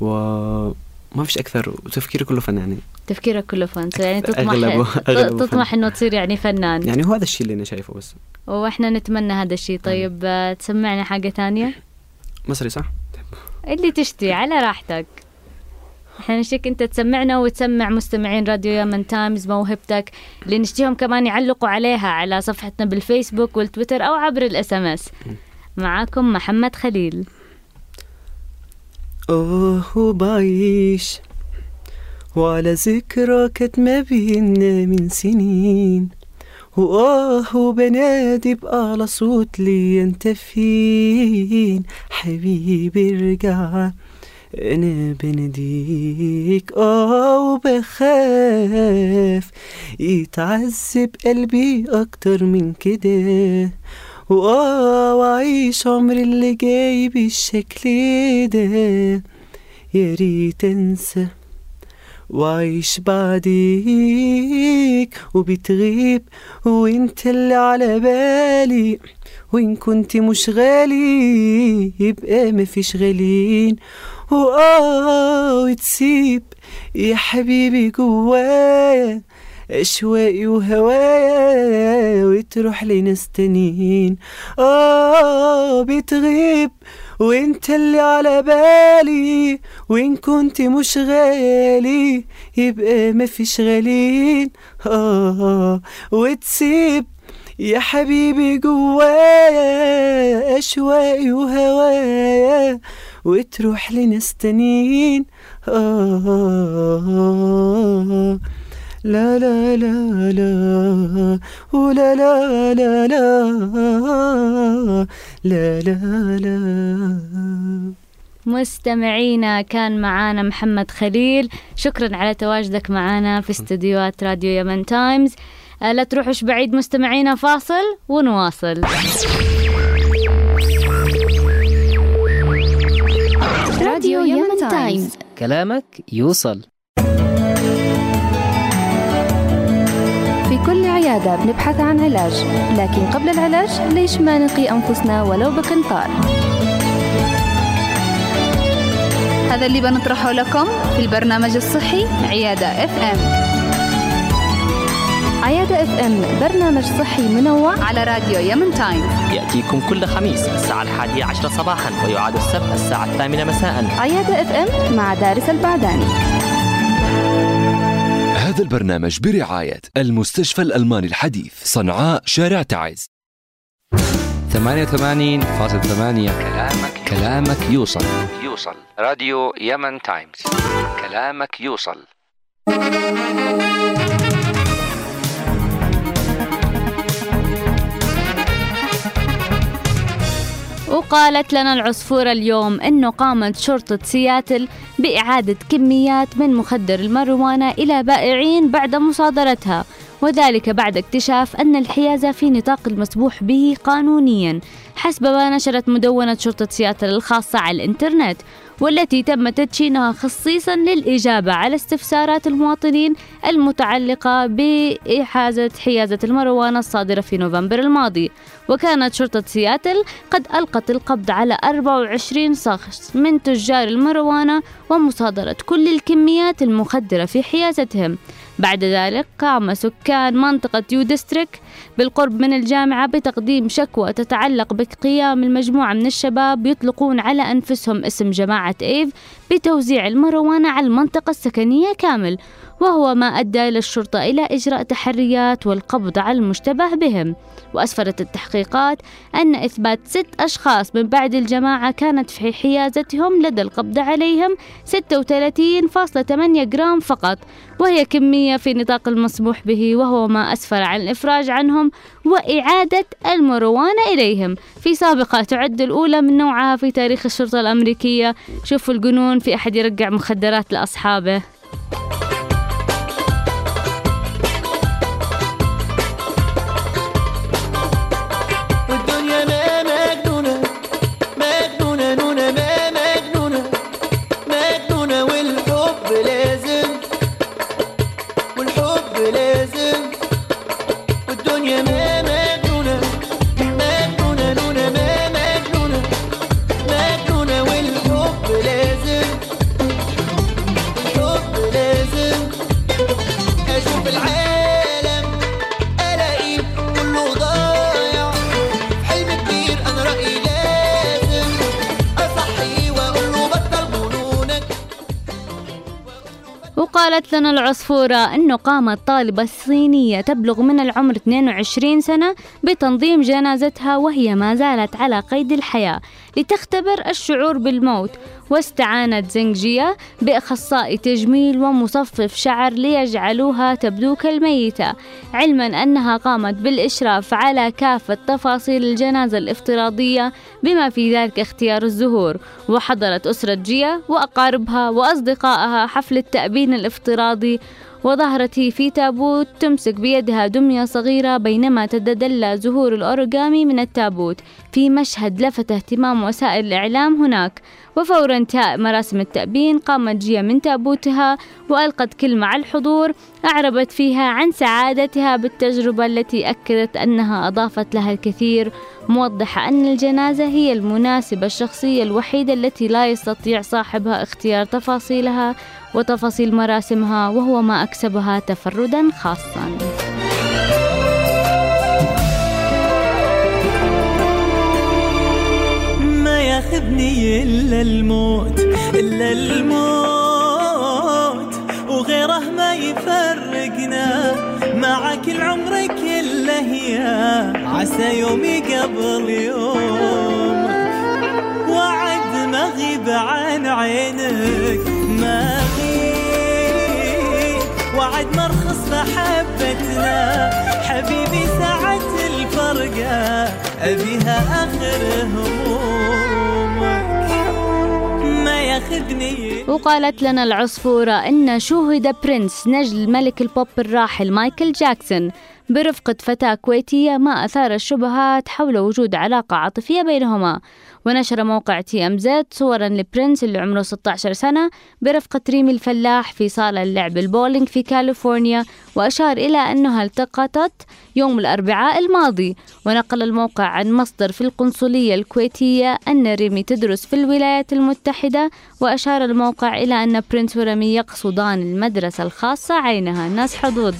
وما فيش أكثر وتفكيري كله فن يعني. تفكيرك كله فن. يعني تطمح أغلبه- أغلبه تطمح إنه تصير يعني فنان. يعني هو هذا الشيء اللي أنا شايفه بس. وإحنا نتمنى هذا الشيء. طيب آه، تسمعنا حاجة تانية مصري صح؟ اللي تشتي على راحتك. إحنا نشتيك أنت تسمعنا وتسمع مستمعين راديو يمن تايمز موهبتك. اللي نشتيهم كمان يعلقوا عليها على صفحتنا بالفيسبوك والتويتر أو عبر ال SMS معاكم محمد خليل. أوه بعيش وعلى ذكرى كانت ما بينا من سنين. وآه وبنادي بأعلى صوت لي انت فين حبيبي ارجع أنا بناديك. آه وبخاف يتعذب قلبي أكتر من كده. وأعيش عمري اللي جاي بالشكل ده يا ريت أنسى وعيش بعديك وبتغيب وانت اللي على بالي وإن كنت مش غالي يبقى مفيش غاليين وآه وتسيب يا حبيبي جوايا أشواقي وهوايا وتروح لناس تانيين. آه بتغيب وانت اللي على بالي. وإن كنت مش غالي يبقى مفيش غاليين. آه وتسيب يا حبيبي جوايا أشواقي وهوايا وتروح لناس تانيين. آه. لا لا لا لا. ولا لا لا لا لا. لا لا مستمعينا كان معانا محمد خليل. شكرا على تواجدك معانا في استديوهات راديو يمن تايمز. آه، لا تروحوش بعيد مستمعينا فاصل ونواصل. راديو يمن تايمز. كلامك يوصل. عيادة بنبحث عن علاج لكن قبل العلاج ليش ما نقي أنفسنا ولو بقنطار؟ هذا اللي بنطرحه لكم في البرنامج الصحي عيادة FM. عيادة FM برنامج صحي منوع على راديو يمن تايمز. يأتيكم كل خميس الساعة الحادية عشرة صباحا ويعاد السبت الساعة الثامنة مساء. عيادة FM مع دارس البعداني هذا البرنامج برعاية المستشفى الألماني الحديث صنعاء شارع تعز. 88.8 كلامك كلامك يوصل. يوصل. راديو يمن تايمز. كلامك يوصل. وقالت لنا العصفورة اليوم أنه قامت شرطة سياتل بإعادة كميات من مخدر الماريجوانا إلى بائعين بعد مصادرتها. وذلك بعد اكتشاف أن الحيازة في نطاق المسموح به قانونيا حسب ما نشرت مدونة شرطة سياتل الخاصة على الإنترنت. والتي تم تدشينها خصيصا للإجابة على استفسارات المواطنين المتعلقة بإحازة حيازة المروانة الصادرة في نوفمبر الماضي. وكانت شرطة سياتل قد ألقت القبض على 24 شخص من تجار الماريوانا ومصادرة كل الكميات المخدرة في حيازتهم. بعد ذلك قام سكان منطقة يو ديستريكت بالقرب من الجامعة بتقديم شكوى تتعلق بقيام المجموعة من الشباب يطلقون على أنفسهم اسم جماعة إيف بتوزيع الماريوانا على المنطقة السكنية كامل. وهو ما أدى إلى الشرطة إلى إجراء تحريات والقبض على المشتبه بهم. وأسفرت التحقيقات أن إثبات ست أشخاص من بعد الجماعة كانت في حيازتهم لدى القبض عليهم 36.8 جرام فقط وهي كمية في نطاق المسموح به وهو ما أسفر عن الإفراج عنهم وإعادة المروانة إليهم. في سابقة تعد الأولى من نوعها في تاريخ الشرطة الأمريكية. شوفوا الجنون في أحد يرجع مخدرات لأصحابه. لنا العصفورة. أنه قامت طالبة صينية تبلغ من العمر 22 سنة بتنظيم جنازتها وهي ما زالت على قيد الحياة. لتختبر الشعور بالموت. واستعانت زنجية بأخصائي تجميل ومصفف شعر ليجعلوها تبدو كالميتة علما أنها قامت بالإشراف على كافة تفاصيل الجنازة الافتراضية بما في ذلك اختيار الزهور. وحضرت أسرة جيا وأقاربها وأصدقائها حفل التأبين الافتراضي وظهرت في تابوت تمسك بيدها دمية صغيرة بينما تتدلى زهور الأوريغامي من التابوت. في مشهد لفت اهتمام وسائل الإعلام هناك. وفور انتهاء مراسم التأبين قامت جيا من تابوتها وألقت كلمة على الحضور أعربت فيها عن سعادتها بالتجربة التي أكدت أنها أضافت لها الكثير. موضحة أن الجنازة هي المناسبة الشخصية الوحيدة التي لا يستطيع صاحبها اختيار تفاصيلها. وتفاصيل مراسمها وهو ما أكسبها تفردا خاصا. ما ياخذني إلا الموت إلا الموت وغيره ما يفرقنا. معك العمر كله يا عسى يومي قبل يوم. وعد ما غيب عن عينك ما غيب وعد مرخص محبتنا حبيبي ساعة الفرقة أبيها آخر همومك. ما ياخذني. وقالت لنا العصفورة أن شوهد برنس نجل ملك البوب الراحل مايكل جاكسون برفقة فتاة كويتية ما أثار الشبهات حول وجود علاقة عاطفية بينهما. ونشر موقع TMZ صورا لبرنس اللي عمره 16 سنة برفقة ريمي الفلاح في صالة لعب البولينج في كاليفورنيا وأشار إلى أنها التقطت يوم الأربعاء الماضي ونقل الموقع عن مصدر في القنصلية الكويتية أن ريمي تدرس في الولايات المتحدة وأشار الموقع إلى أن برنس وريمي يقصدان المدرسة الخاصة عينها الناس حدود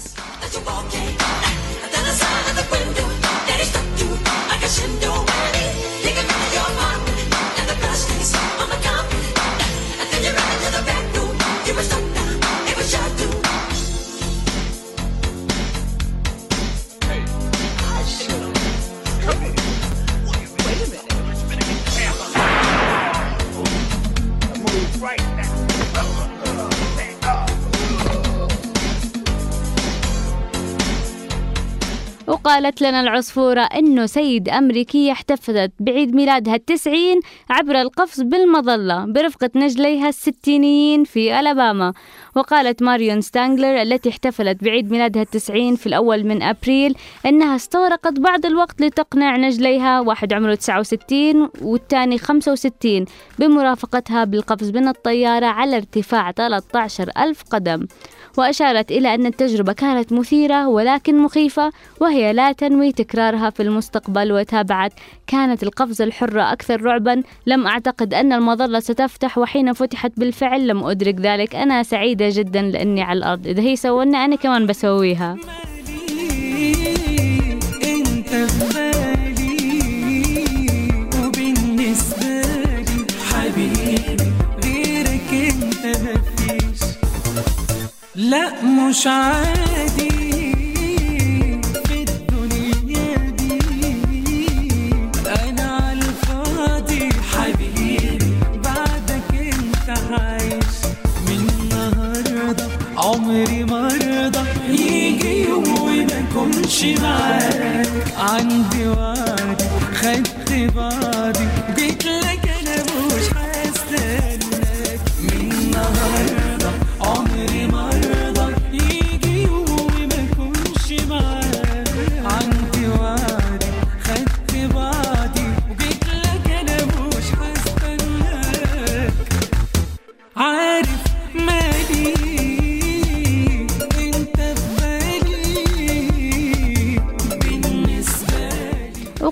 وقالت لنا العصفورة أنه سيد أمريكية احتفلت بعيد ميلادها التسعين عبر القفز بالمظلة برفقة نجليها الستينيين في ألاباما. وقالت ماريون ستانجلر التي احتفلت بعيد ميلادها التسعين في الأول من أبريل أنها استغرقت بعض الوقت لتقنع نجليها واحد عمره 69 والثاني 65 بمرافقتها بالقفز من الطيارة على ارتفاع 13 ألف قدم. وأشارت إلى أن التجربة كانت مثيرة ولكن مخيفة وهي لا تنوي تكرارها في المستقبل وتابعت. كانت القفزة الحرة أكثر رعبا. لم أعتقد أن المظلة ستفتح وحين فتحت بالفعل لم أدرك ذلك. أنا سعيدة جدا لأني على الأرض. إذا هي سوونا أنا كمان بسويها. لا مش عادي عمري ما ارضى يجي يوم وما اكونش معاك. عندي وعد خدت بعضي.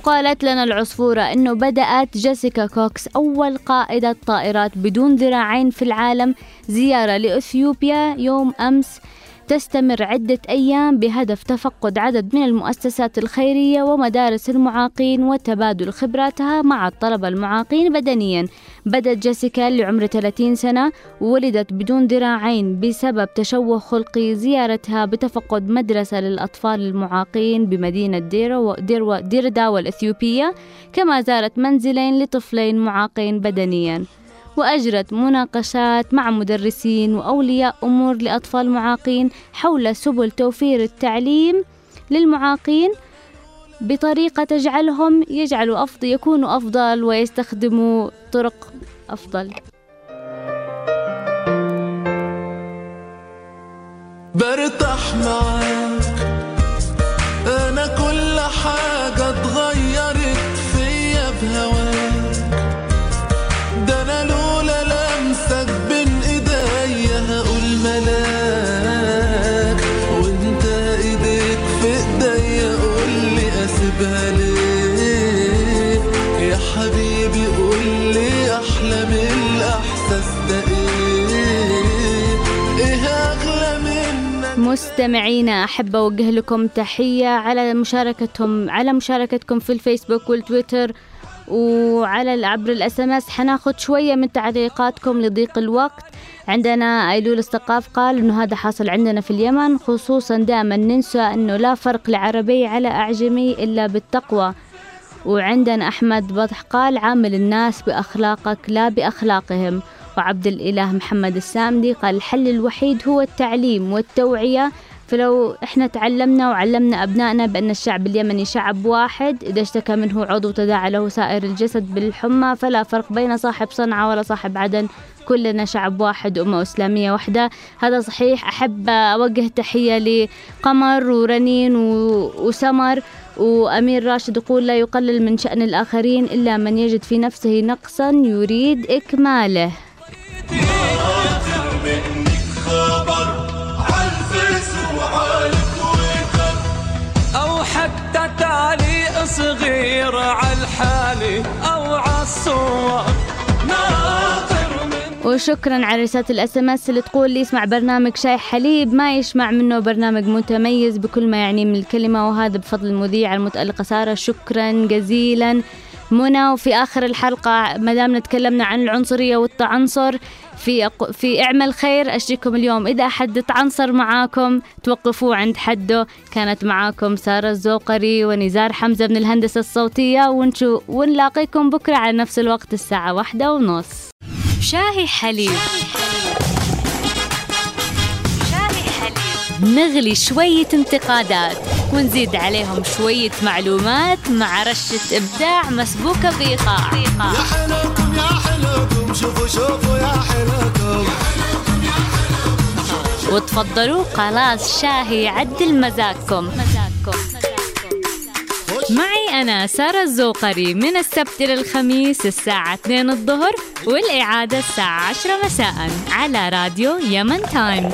وقالت لنا العصفورة أنه بدأت جيسيكا كوكس أول قائدة طائرات بدون ذراعين في العالم زيارة لإثيوبيا يوم أمس. تستمر عدة أيام بهدف تفقد عدد من المؤسسات الخيرية ومدارس المعاقين وتبادل خبراتها مع الطلبة المعاقين بدنيا. بدت جيسيكا اللي عمرها 30 سنة وولدت بدون ذراعين بسبب تشوه خلقي. زيارتها بتفقد مدرسة للأطفال المعاقين بمدينة ديرداوا الإثيوبية كما زارت منزلين لطفلين معاقين بدنيا. وأجرت مناقشات مع مدرسين وأولياء أمور لأطفال معاقين حول سبل توفير التعليم للمعاقين بطريقة تجعلهم يجعلوا أفضل يكونوا أفضل ويستخدموا طرق أفضل. برتاح معاك أنا كل حاجة مستمعينا أحب أوجه لكم تحية على مشاركتهم على مشاركتكم في الفيسبوك والتويتر وعلى عبر الإس إم إس. حناخد شوية من تعليقاتكم لضيق الوقت. عندنا أيلول الثقاف قال إنه هذا حاصل عندنا في اليمن خصوصا دائما ننسى إنه لا فرق لعربي على أعجمي إلا بالتقوى. وعندنا أحمد بطح قال عامل الناس بأخلاقك لا بأخلاقهم. وعبد الإله محمد السامدي قال الحل الوحيد هو التعليم والتوعية. فلو إحنا تعلمنا وعلمنا أبنائنا بأن الشعب اليمني شعب واحد إذا اشتكى منه عضو تداعى له سائر الجسد بالحمى فلا فرق بين صاحب صنعاء ولا صاحب عدن. كلنا شعب واحد أمة إسلامية واحدة هذا صحيح. أحب أوجه تحية لقمر ورنين وسمر. وأمير راشد يقول لا يقلل من شأن الآخرين إلا من يجد في نفسه نقصا يريد إكماله. منك خبر أو حتى صغير عالحالي أو عالصور. وشكرا على رسالة ال SMS اللي تقول لي اسمع برنامج شاي حليب ما ينشبع منه برنامج متميز بكل ما يعني من الكلمة وهذا بفضل المذيعة المتألقة سارة. شكرا جزيلا. منى وفي آخر الحلقة ما دامنا تكلمنا عن العنصرية والتعنصر في. في إعمل خير اشتركم اليوم. إذا حد تعنصر معاكم توقفوه عند حده. كانت معاكم سارة الزوقري ونزار حمزة من الهندسة الصوتية. ونشو ونلاقيكم بكرة على نفس الوقت الساعة واحدة ونص. شاهي حليب. نغلي شوية انتقادات. ونزيد عليهم شوية معلومات مع رشة إبداع مسبوكة بإيقاع يا حلوكم يا حلوكم شوفوا شوفوا يا حلوكم وتفضلوا خلاص شاهي يعدل مزاجكم. معي أنا سارة الزوقري من السبت إلى الخميس الساعة 2 الظهر والإعادة الساعة 10 مساء على راديو يمن تايمز.